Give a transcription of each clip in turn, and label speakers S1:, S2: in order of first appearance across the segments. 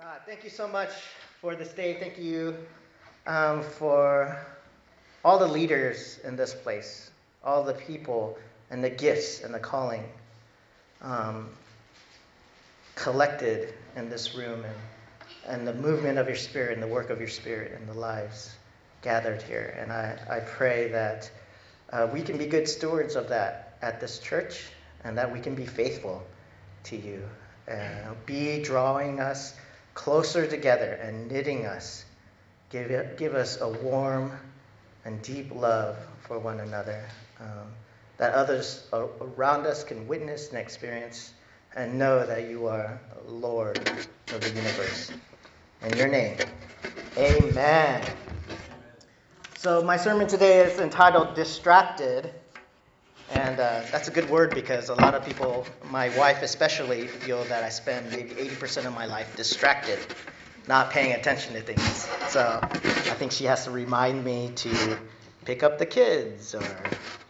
S1: God, thank you so much for this day. Thank you um, for all the leaders in this place, all the people and the gifts and the calling um, collected in this room and, and the movement of your spirit and the work of your spirit in the lives gathered here. And I, I pray that uh, we can be good stewards of that at this church and that we can be faithful to you. Uh, be drawing us closer together and knitting us. Give, it, give us a warm and deep love for one another um, that others around us can witness and experience and know that you are Lord of the universe. In your name, amen. So, my sermon today is entitled Distracted. And uh, that's a good word because a lot of people, my wife especially, feel that I spend maybe 80% of my life distracted, not paying attention to things. So I think she has to remind me to pick up the kids or,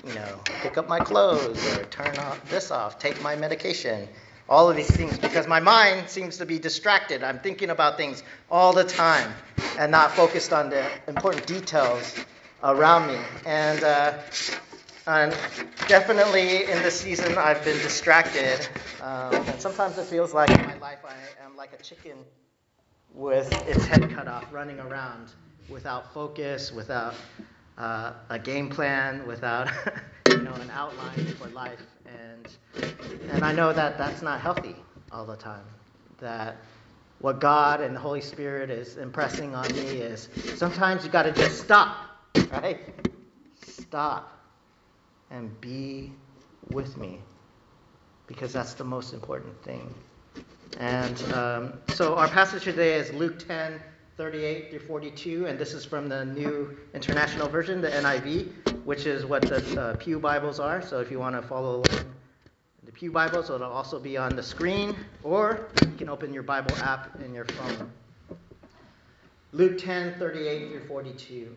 S1: you know, pick up my clothes or turn off this off, take my medication, all of these things because my mind seems to be distracted. I'm thinking about things all the time and not focused on the important details around me. And uh, and definitely in this season, I've been distracted. Um, and sometimes it feels like in my life I am like a chicken with its head cut off, running around without focus, without uh, a game plan, without you know an outline for life. And and I know that that's not healthy all the time. That what God and the Holy Spirit is impressing on me is sometimes you got to just stop, right? Stop and be with me because that's the most important thing. And um, so our passage today is Luke 10, 38 through 42, and this is from the New International Version, the NIV, which is what the uh, Pew Bibles are. So if you want to follow along the Pew Bibles, it'll also be on the screen, or you can open your Bible app in your phone. Luke 10, 38 through 42.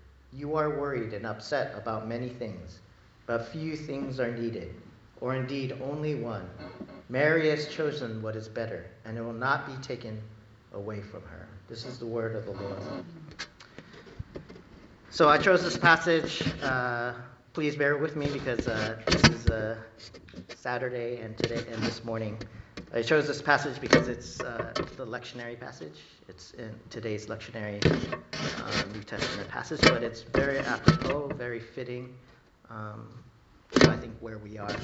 S1: You are worried and upset about many things, but few things are needed, or indeed only one. Mary has chosen what is better, and it will not be taken away from her. This is the word of the Lord. So I chose this passage. Uh, please bear with me because uh, this is uh, Saturday and today and this morning. I chose this passage because it's uh, the lectionary passage. It's in today's lectionary uh, New Testament passage, but it's very apropos, very fitting. Um, I think where we are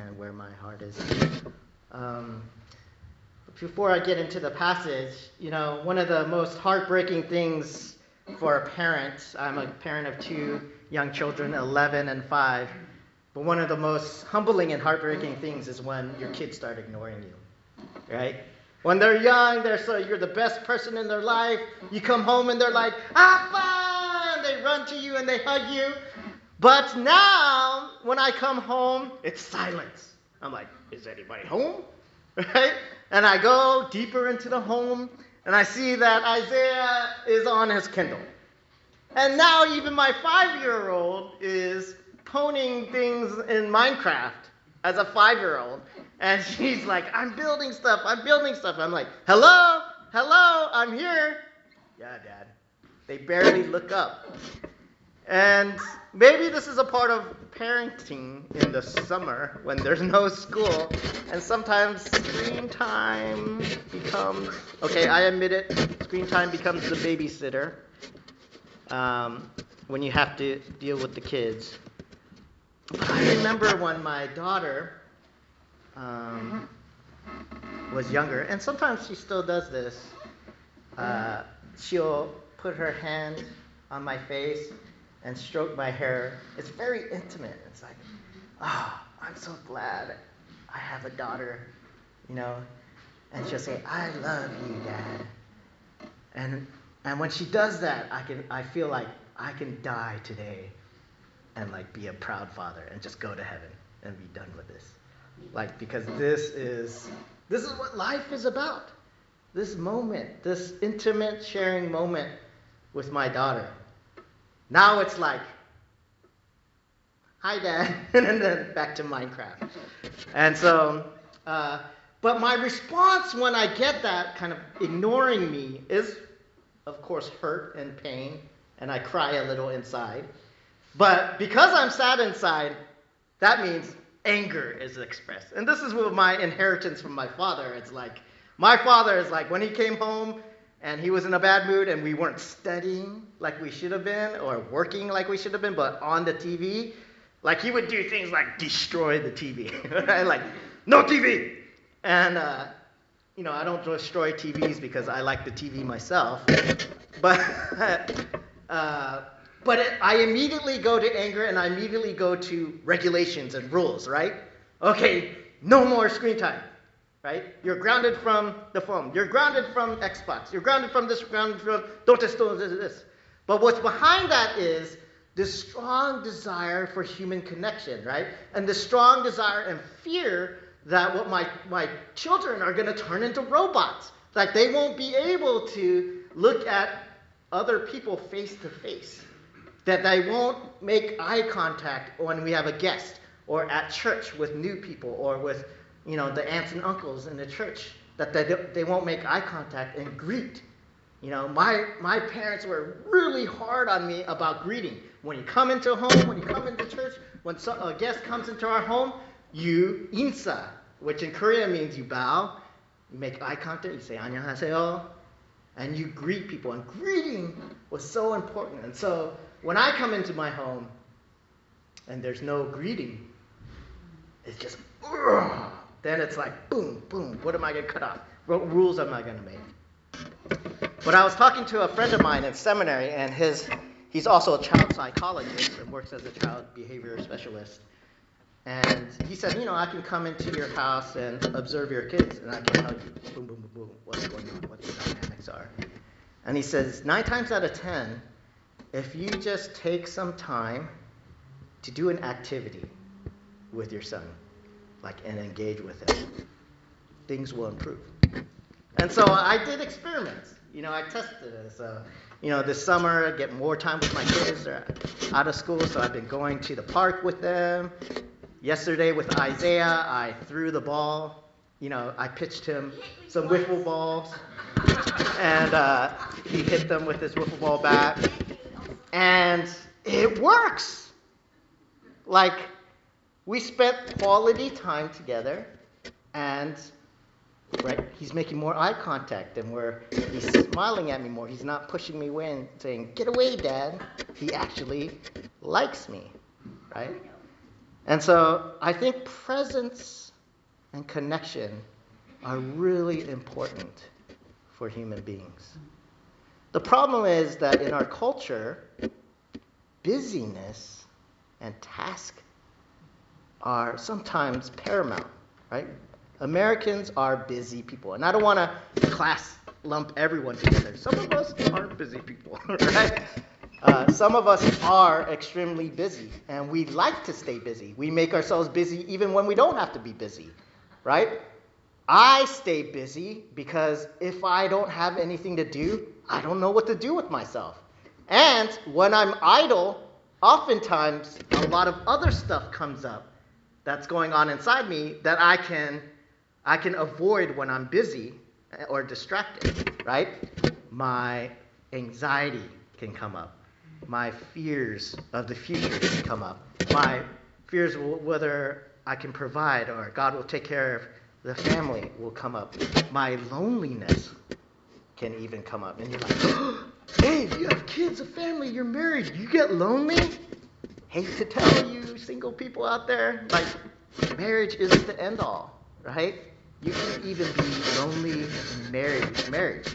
S1: and where my heart is. Um, before I get into the passage, you know, one of the most heartbreaking things for a parent, I'm a parent of two young children, 11 and 5, but one of the most humbling and heartbreaking things is when your kids start ignoring you right? When they're young, they're so you're the best person in their life. You come home and they're like, "Appa!" And they run to you and they hug you. But now, when I come home, it's silence. I'm like, "Is anybody home?" Right? And I go deeper into the home and I see that Isaiah is on his Kindle. And now even my 5-year-old is poning things in Minecraft as a 5-year-old. And she's like, I'm building stuff, I'm building stuff. I'm like, hello, hello, I'm here. Yeah, Dad. They barely look up. And maybe this is a part of parenting in the summer when there's no school. And sometimes screen time becomes, okay, I admit it, screen time becomes the babysitter um, when you have to deal with the kids. I remember when my daughter um, was younger, and sometimes she still does this. Uh, she'll put her hand on my face and stroke my hair. It's very intimate. It's like, oh, I'm so glad I have a daughter, you know. And she'll say, I love you, Dad. And and when she does that, I can I feel like I can die today and like be a proud father and just go to heaven and be done with this. Like because this is this is what life is about. This moment, this intimate sharing moment with my daughter. Now it's like hi dad and then back to minecraft and so uh, but my response when i get that kind of ignoring me is of course hurt and pain and i cry a little inside but because i'm sad inside that means anger is expressed and this is what my inheritance from my father it's like my father is like when he came home and he was in a bad mood and we weren't studying like we should have been or working like we should have been but on the tv like he would do things like destroy the TV, right? Like no TV. And uh, you know, I don't destroy TVs because I like the TV myself, but uh, but it, I immediately go to anger and I immediately go to regulations and rules, right? Okay, no more screen time, right? You're grounded from the phone. You're grounded from Xbox. You're grounded from this. Grounded from don't don't this, this. But what's behind that is this strong desire for human connection, right? And the strong desire and fear that what my, my children are going to turn into robots. Like they won't be able to look at other people face to face That they won't make eye contact when we have a guest or at church with new people or with you know the aunts and uncles in the church. That they, they won't make eye contact and greet. You know, my, my parents were really hard on me about greeting. When you come into a home, when you come into church, when a guest comes into our home, you insa, which in Korean means you bow, you make eye contact, you say 안녕하세요, and you greet people. And greeting was so important. And so when I come into my home and there's no greeting, it's just, then it's like boom, boom. What am I going to cut off? What rules am I going to make? But I was talking to a friend of mine in seminary, and his he's also a child psychologist and works as a child behavior specialist. And he said, you know, I can come into your house and observe your kids, and I can tell you, boom, boom, boom, boom, what's going on, what the dynamics are. And he says, nine times out of ten, if you just take some time to do an activity with your son, like and engage with him, things will improve. And so I did experiments. You know, I tested it. So you know, this summer, I get more time with my kids. They're out of school, so I've been going to the park with them. Yesterday with Isaiah, I threw the ball. You know, I pitched him some wiffle balls, and uh, he hit them with his wiffle ball bat, and it works. Like, we spent quality time together, and right? He's making more eye contact and where he's smiling at me more. He's not pushing me away and saying, Get away, Dad. He actually likes me, right? And so I think presence and connection are really important for human beings. The problem is that in our culture, busyness and task are sometimes paramount, right? Americans are busy people. And I don't want to class lump everyone together. Some of us are busy people, right? Uh, some of us are extremely busy, and we like to stay busy. We make ourselves busy even when we don't have to be busy, right? I stay busy because if I don't have anything to do, I don't know what to do with myself. And when I'm idle, oftentimes a lot of other stuff comes up that's going on inside me that I can I can avoid when I'm busy or distracted, right? My anxiety can come up. My fears of the future can come up. My fears whether I can provide or God will take care of the family will come up. My loneliness can even come up. And you're like, hey, you have kids, a family, you're married, you get lonely? Hate to tell you, single people out there, like, marriage isn't the end all, right? You can even be lonely in marriage, marriage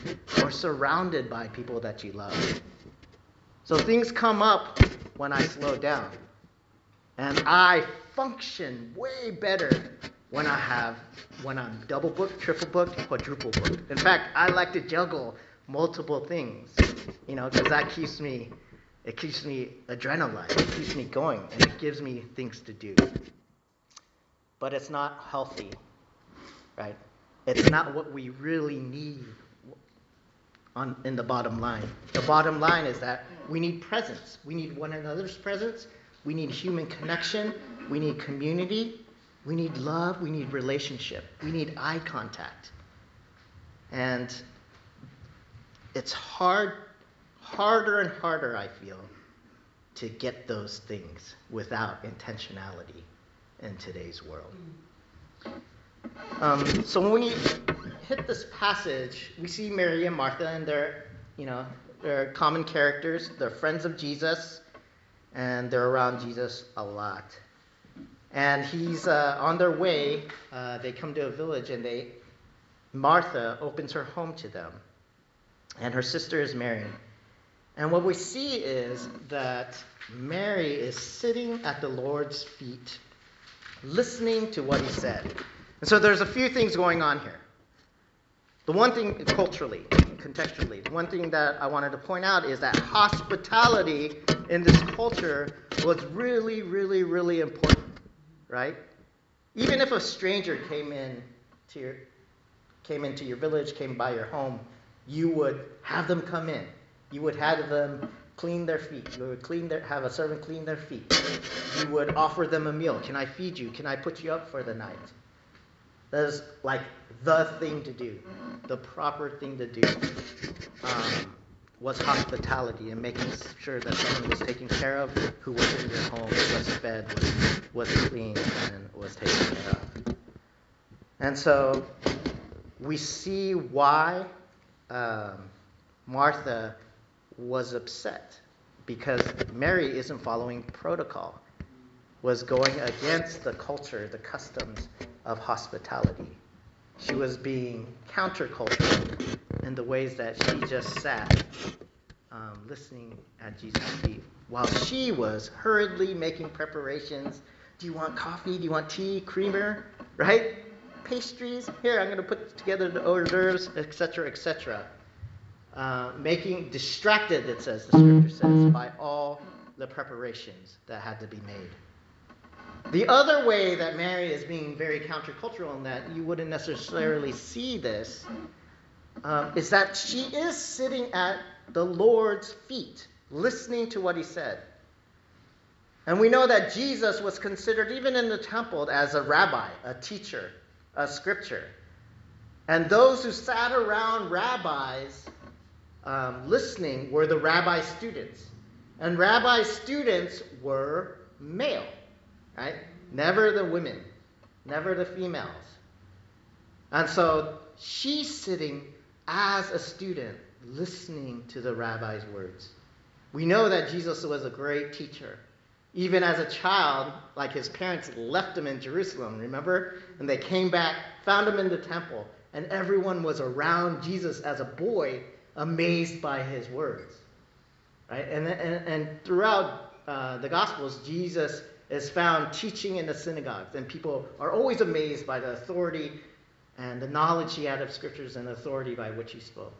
S1: or surrounded by people that you love. So things come up when I slow down. And I function way better when I have when I'm double booked, triple booked, quadruple booked. In fact, I like to juggle multiple things, you know, because that keeps me, it keeps me adrenaline, it keeps me going, and it gives me things to do. But it's not healthy, right? It's not what we really need on, in the bottom line. The bottom line is that we need presence. We need one another's presence. We need human connection. We need community. We need love. We need relationship. We need eye contact. And it's hard, harder and harder, I feel, to get those things without intentionality in today's world. Um, so when we hit this passage, we see Mary and Martha, and they're, you know, they're common characters. They're friends of Jesus, and they're around Jesus a lot. And he's uh, on their way. Uh, they come to a village, and they Martha opens her home to them, and her sister is Mary. And what we see is that Mary is sitting at the Lord's feet, listening to what he said. And so there's a few things going on here. The one thing culturally, contextually, the one thing that I wanted to point out is that hospitality in this culture was really, really, really important, right? Even if a stranger came in to your, came into your village, came by your home, you would have them come in. You would have them clean their feet. You would clean their, have a servant clean their feet. You would offer them a meal. Can I feed you? Can I put you up for the night? That is like the thing to do, the proper thing to do. Um, was hospitality and making sure that someone was taken care of, who was in your home, was fed, was, was clean, and was taken care of. And so we see why um, Martha was upset because Mary isn't following protocol, was going against the culture, the customs of hospitality. She was being countercultural in the ways that she just sat um, listening at Jesus' feet while she was hurriedly making preparations. Do you want coffee? Do you want tea, creamer? Right? Pastries? Here, I'm going to put together the hors d'oeuvres, etc., etc. Uh, making distracted, it says, the scripture says, by all the preparations that had to be made. The other way that Mary is being very countercultural in that you wouldn't necessarily see this um, is that she is sitting at the Lord's feet, listening to what he said. And we know that Jesus was considered, even in the temple, as a rabbi, a teacher, a scripture. And those who sat around rabbis um, listening were the rabbi students. And rabbi students were male right? Never the women, never the females. And so she's sitting as a student listening to the rabbi's words. We know that Jesus was a great teacher. Even as a child, like his parents left him in Jerusalem, remember? And they came back, found him in the temple, and everyone was around Jesus as a boy, amazed by his words. Right? And, and, and throughout uh, the Gospels, Jesus is found teaching in the synagogues, and people are always amazed by the authority and the knowledge he had of scriptures and authority by which he spoke.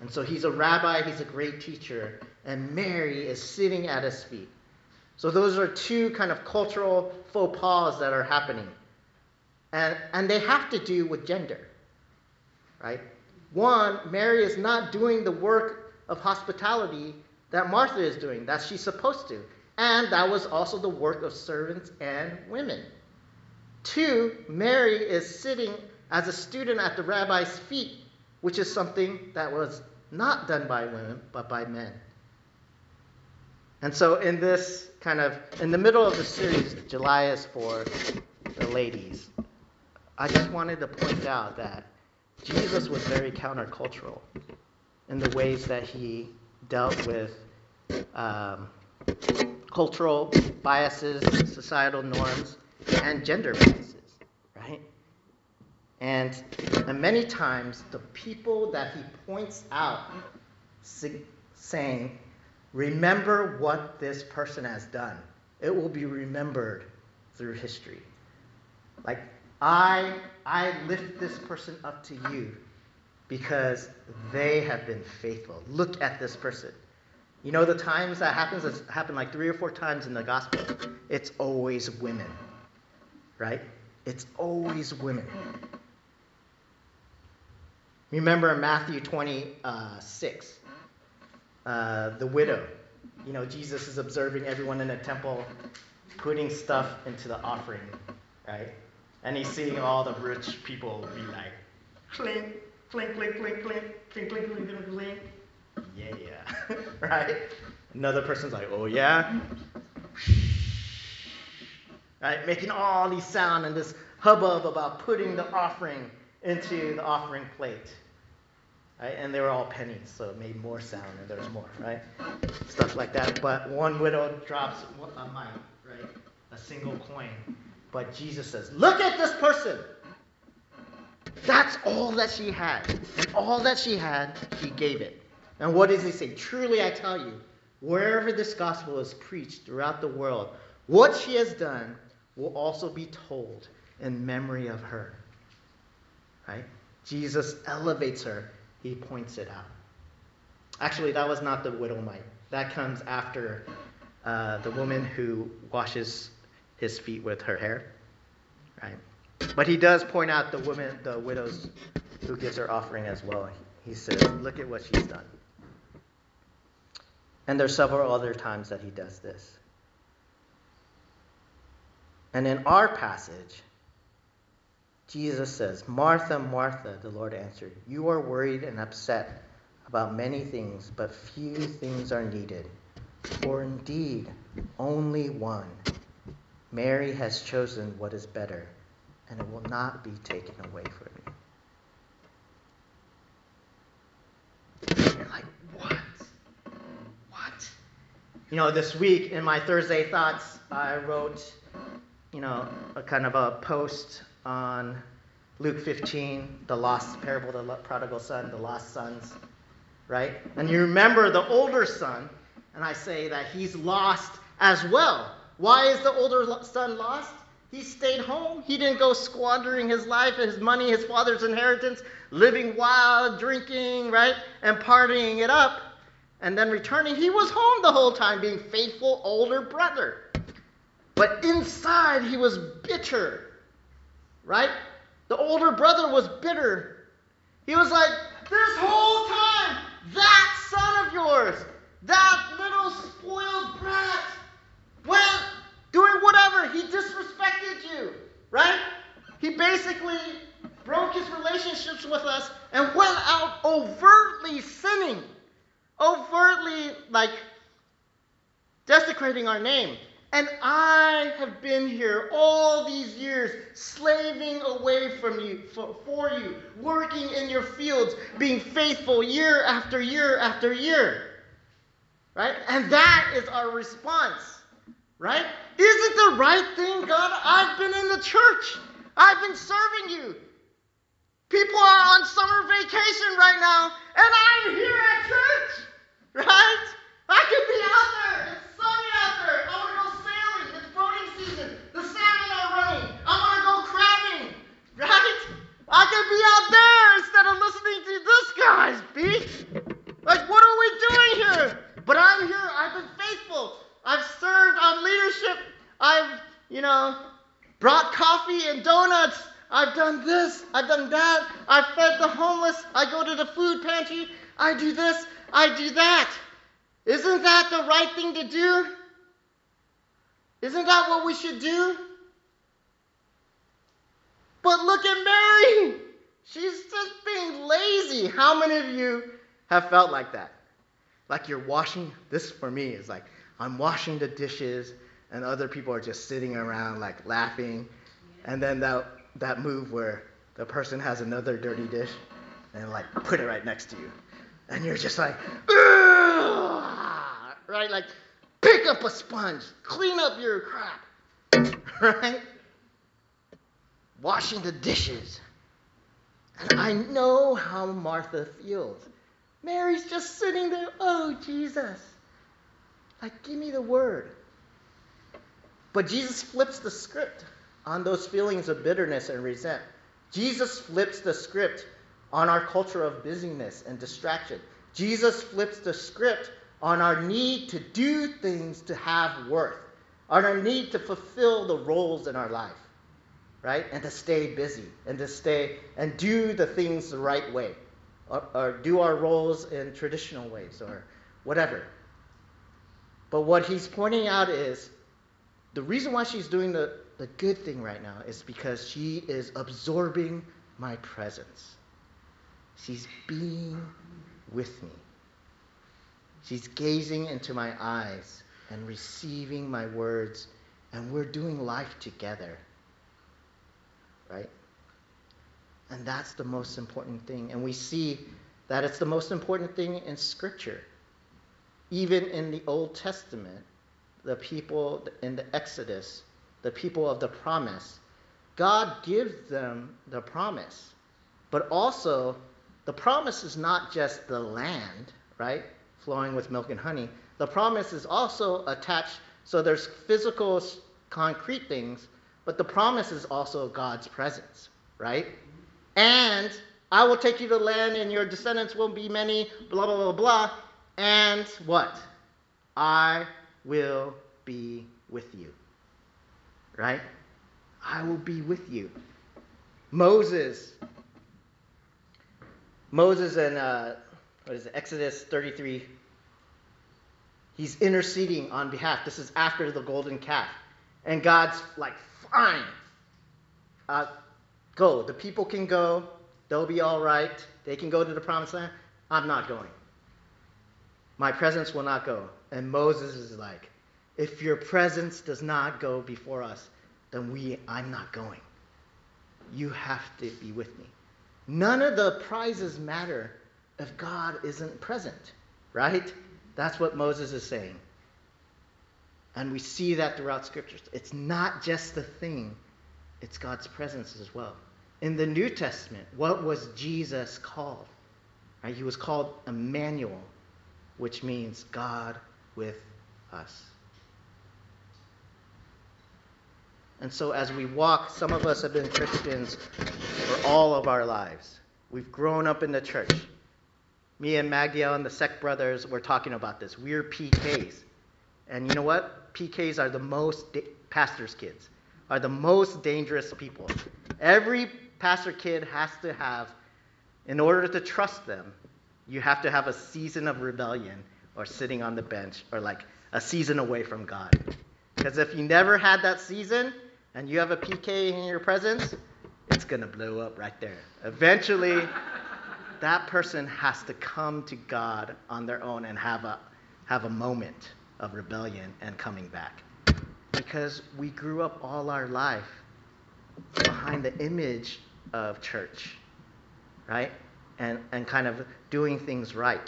S1: And so he's a rabbi, he's a great teacher, and Mary is sitting at his feet. So those are two kind of cultural faux pas that are happening. And, and they have to do with gender, right? One, Mary is not doing the work of hospitality that Martha is doing, that she's supposed to. And that was also the work of servants and women. Two, Mary is sitting as a student at the rabbi's feet, which is something that was not done by women, but by men. And so, in this kind of, in the middle of the series, July is for the ladies, I just wanted to point out that Jesus was very countercultural in the ways that he dealt with um, cultural biases, societal norms, and gender biases? And, and many times, the people that he points out, saying, Remember what this person has done. It will be remembered through history. Like, I, I lift this person up to you. because they have been faithful. Look at this person. You know the times that happens? It's happened like three or four times in the gospel. It's always women, right? It's always women. Remember in Matthew 26, uh, the widow. You know, Jesus is observing everyone in the temple putting stuff into the offering, right? And he's seeing all the rich people be like, clink, clink, clink, clink, clink, clink, clink, clink, clink, clink. Yeah, yeah. right? Another person's like, oh yeah? Right? Making all these sound and this hubbub about putting the offering into the offering plate. Right? And they were all pennies, so it made more sound and there's more, right? Stuff like that. But one widow drops a mite, right? A single coin. But Jesus says, Look at this person. That's all that she had. And all that she had, she gave it. And what does he say? Truly I tell you, wherever this gospel is preached throughout the world, what she has done will also be told in memory of her. Right? Jesus elevates her he points it out. Actually, that was not the widow mite. That comes after uh, the woman who washes his feet with her hair. Right? But he does point out the woman, the widows who gives her offering as well. He says, Look at what she's done. And there's several other times that he does this. And in our passage, Jesus says, Martha, Martha, the Lord answered, You are worried and upset about many things, but few things are needed. For indeed, only one. Mary has chosen what is better, and it will not be taken away from you. Like, what? What? You know, this week in my Thursday thoughts, I wrote, you know, a kind of a post on Luke 15, the lost parable the prodigal son, the lost sons, right? And you remember the older son, and I say that he's lost as well. Why is the older son lost? He stayed home. He didn't go squandering his life, and his money, his father's inheritance, living wild, drinking, right? And partying it up, and then returning. He was home the whole time, being faithful older brother. But inside, he was bitter right? The older brother was bitter. He was like, This whole time, that son of yours, that little spoiled brat, went doing whatever. He disrespected you, right? He basically broke his relationships with us and went out overtly sinning, overtly like desecrating our name. And I have been here all these years, slaving away from you, for, for, you, working in your fields, being faithful year after year after year. Right? And that is our response. Right? Isn't the right thing, God? I've been in the church, I've been serving you. People are on summer vacation right now, and I'm here at church. Right? I could be out there. It's sunny out there. I want to go season. The salmon are running. I want to go crabbing. Right? I could be out there instead of listening to this guy's speech. Like, what are we doing here? But I'm here. I've been faithful. I've served on leadership. I've, you know, brought coffee and donuts. I've done this. I've done that. I've fed the homeless. I go to the food pantry. I do this. I do that. Isn't that the right thing to do? Isn't that what we should do? But look at Mary. She's just being lazy. How many of you have felt like that? Like you're washing, this for me is like, I'm washing the dishes, and other people are just sitting around like laughing. And then that, that move where the person has another dirty dish and like put it right next to you. And you're just like, right? Like Pick up a sponge, clean up your crap, right? Washing the dishes. And I know how Martha feels. Mary's just sitting there, oh, Jesus. Like, give me the word. But Jesus flips the script on those feelings of bitterness and resent. Jesus flips the script on our culture of busyness and distraction. Jesus flips the script on our need to do things to have worth, on our need to fulfill the roles in our life, right? And to stay busy and to stay and do the things the right way, or, or do our roles in traditional ways or whatever. But what he's pointing out is the reason why she's doing the, the good thing right now is because she is absorbing my presence. She's being with me. She's gazing into my eyes and receiving my words, and we're doing life together. Right? And that's the most important thing. And we see that it's the most important thing in Scripture. Even in the Old Testament, the people in the Exodus, the people of the promise, God gives them the promise. But also, the promise is not just the land, right? Flowing with milk and honey. The promise is also attached, so there's physical, concrete things, but the promise is also God's presence, right? And I will take you to land, and your descendants will be many, blah, blah, blah, blah. And what? I will be with you. Right? I will be with you. Moses. Moses in uh, what is it, Exodus 33. He's interceding on behalf. This is after the golden calf. And God's like, fine. Uh, go. The people can go. They'll be all right. They can go to the promised land. I'm not going. My presence will not go. And Moses is like, if your presence does not go before us, then we I'm not going. You have to be with me. None of the prizes matter if God isn't present, right? That's what Moses is saying. And we see that throughout scriptures. It's not just the thing, it's God's presence as well. In the New Testament, what was Jesus called? Right? He was called Emmanuel, which means God with us. And so, as we walk, some of us have been Christians for all of our lives. We've grown up in the church. Me and Magdiel and the Sec brothers were talking about this. We're PKs. And you know what? PKs are the most, da- pastors' kids, are the most dangerous people. Every pastor kid has to have, in order to trust them, you have to have a season of rebellion or sitting on the bench or like a season away from God. Because if you never had that season, and you have a PK in your presence, it's going to blow up right there. Eventually, that person has to come to God on their own and have a, have a moment of rebellion and coming back. Because we grew up all our life behind the image of church, right? And, and kind of doing things right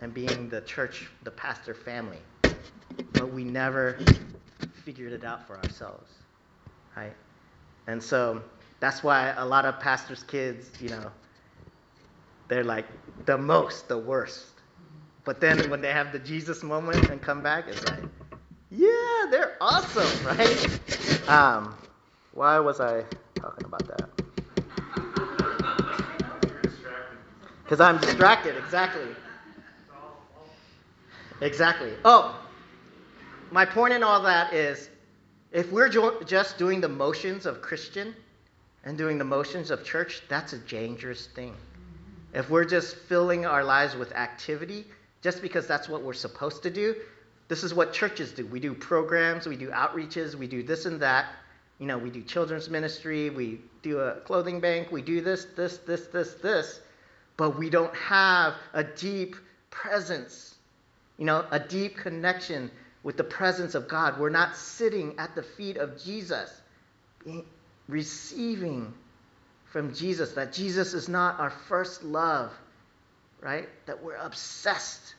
S1: and being the church, the pastor family. But we never figured it out for ourselves right? And so that's why a lot of pastors' kids, you know, they're like the most, the worst. But then when they have the Jesus moment and come back, it's like, yeah, they're awesome, right? Um, why was I talking about that? Because I'm distracted, exactly. Exactly. Oh, my point in all that is if we're jo- just doing the motions of Christian and doing the motions of church, that's a dangerous thing. If we're just filling our lives with activity, just because that's what we're supposed to do, this is what churches do. We do programs, we do outreaches, we do this and that. You know, we do children's ministry, we do a clothing bank, we do this, this, this, this, this, but we don't have a deep presence, you know, a deep connection with the presence of God. We're not sitting at the feet of Jesus, eh, receiving from Jesus that Jesus is not our first love, right? That we're obsessed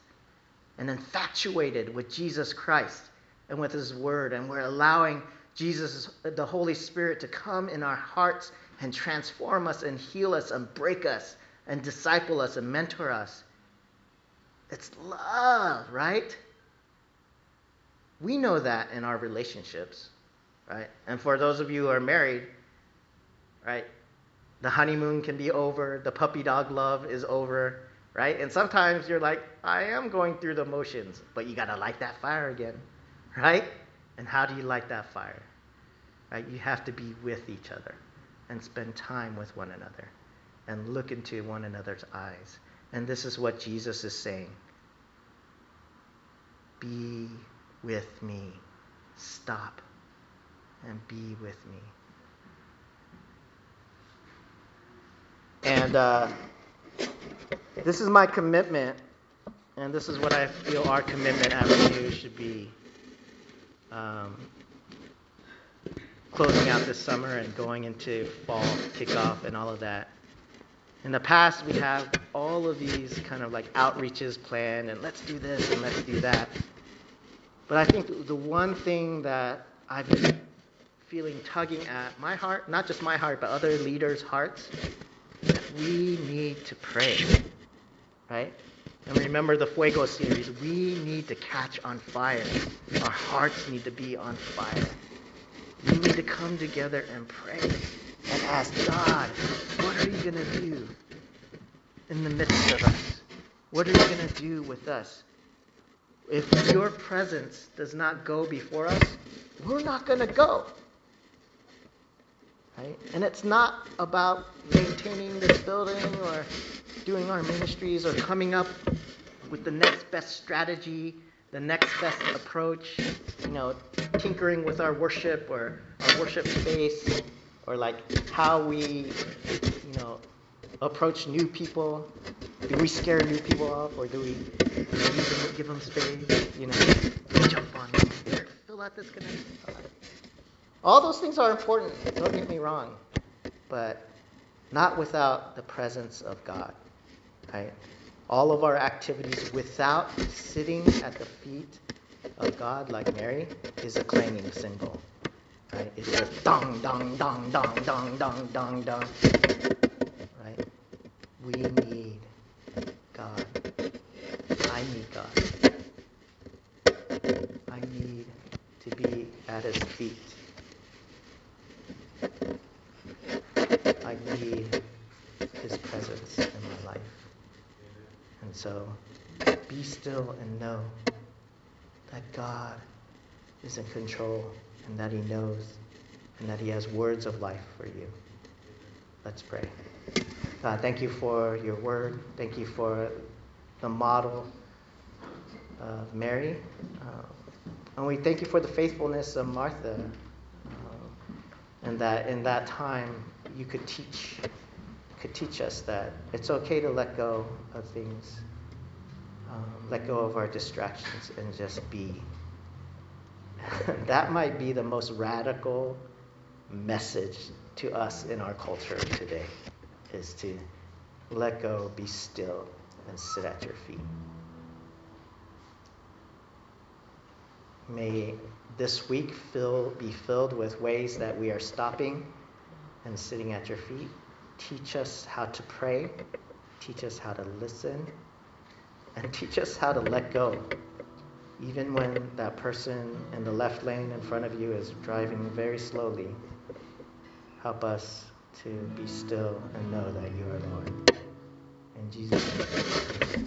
S1: and infatuated with Jesus Christ and with His Word, and we're allowing Jesus, the Holy Spirit, to come in our hearts and transform us and heal us and break us and disciple us and mentor us. It's love, right? We know that in our relationships, right? And for those of you who are married, right? the honeymoon can be over, the puppy dog love is over, right? And sometimes you're like, I am going through the motions, but you got to light that fire again, right? And how do you light that fire? Right? You have to be with each other and spend time with one another and look into one another's eyes. And this is what Jesus is saying Be with me. Stop and be with me. And uh, this is my commitment, and this is what I feel our commitment Renew should be. Um, closing out this summer and going into fall kickoff and all of that. In the past, we have all of these kind of like outreaches planned, and let's do this and let's do that. But I think the one thing that I've been feeling tugging at my heart, not just my heart, but other leaders' hearts, we need to pray, right? And remember the Fuego series. We need to catch on fire. Our hearts need to be on fire. We need to come together and pray and ask God, what are you going to do in the midst of us? What are you going to do with us? If your presence does not go before us, we're not going to go. Right? And it's not about maintaining this building or doing our ministries or coming up with the next best strategy, the next best approach, you know, tinkering with our worship or our worship space or like how we, you know, approach new people. Do we scare new people off or do we, do we give them space? You know, jump on them. Fill out this connection. All those things are important, don't get me wrong, but not without the presence of God. Right? All of our activities without sitting at the feet of God like Mary is a clanging cymbal. Right? It's just dong, dong, dong, dong, dong, dong, dong, dong. Right? We need God. I need God. I need to be at his feet. Is in control and that He knows and that He has words of life for you. Let's pray. God, thank you for your word. Thank you for the model of Mary. Uh, and we thank you for the faithfulness of Martha. Uh, and that in that time you could teach could teach us that it's okay to let go of things, um, let go of our distractions, and just be. that might be the most radical message to us in our culture today, is to let go, be still, and sit at your feet. May this week fill, be filled with ways that we are stopping and sitting at your feet. Teach us how to pray, teach us how to listen, and teach us how to let go. Even when that person in the left lane in front of you is driving very slowly, help us to be still and know that you are Lord. In Jesus' name.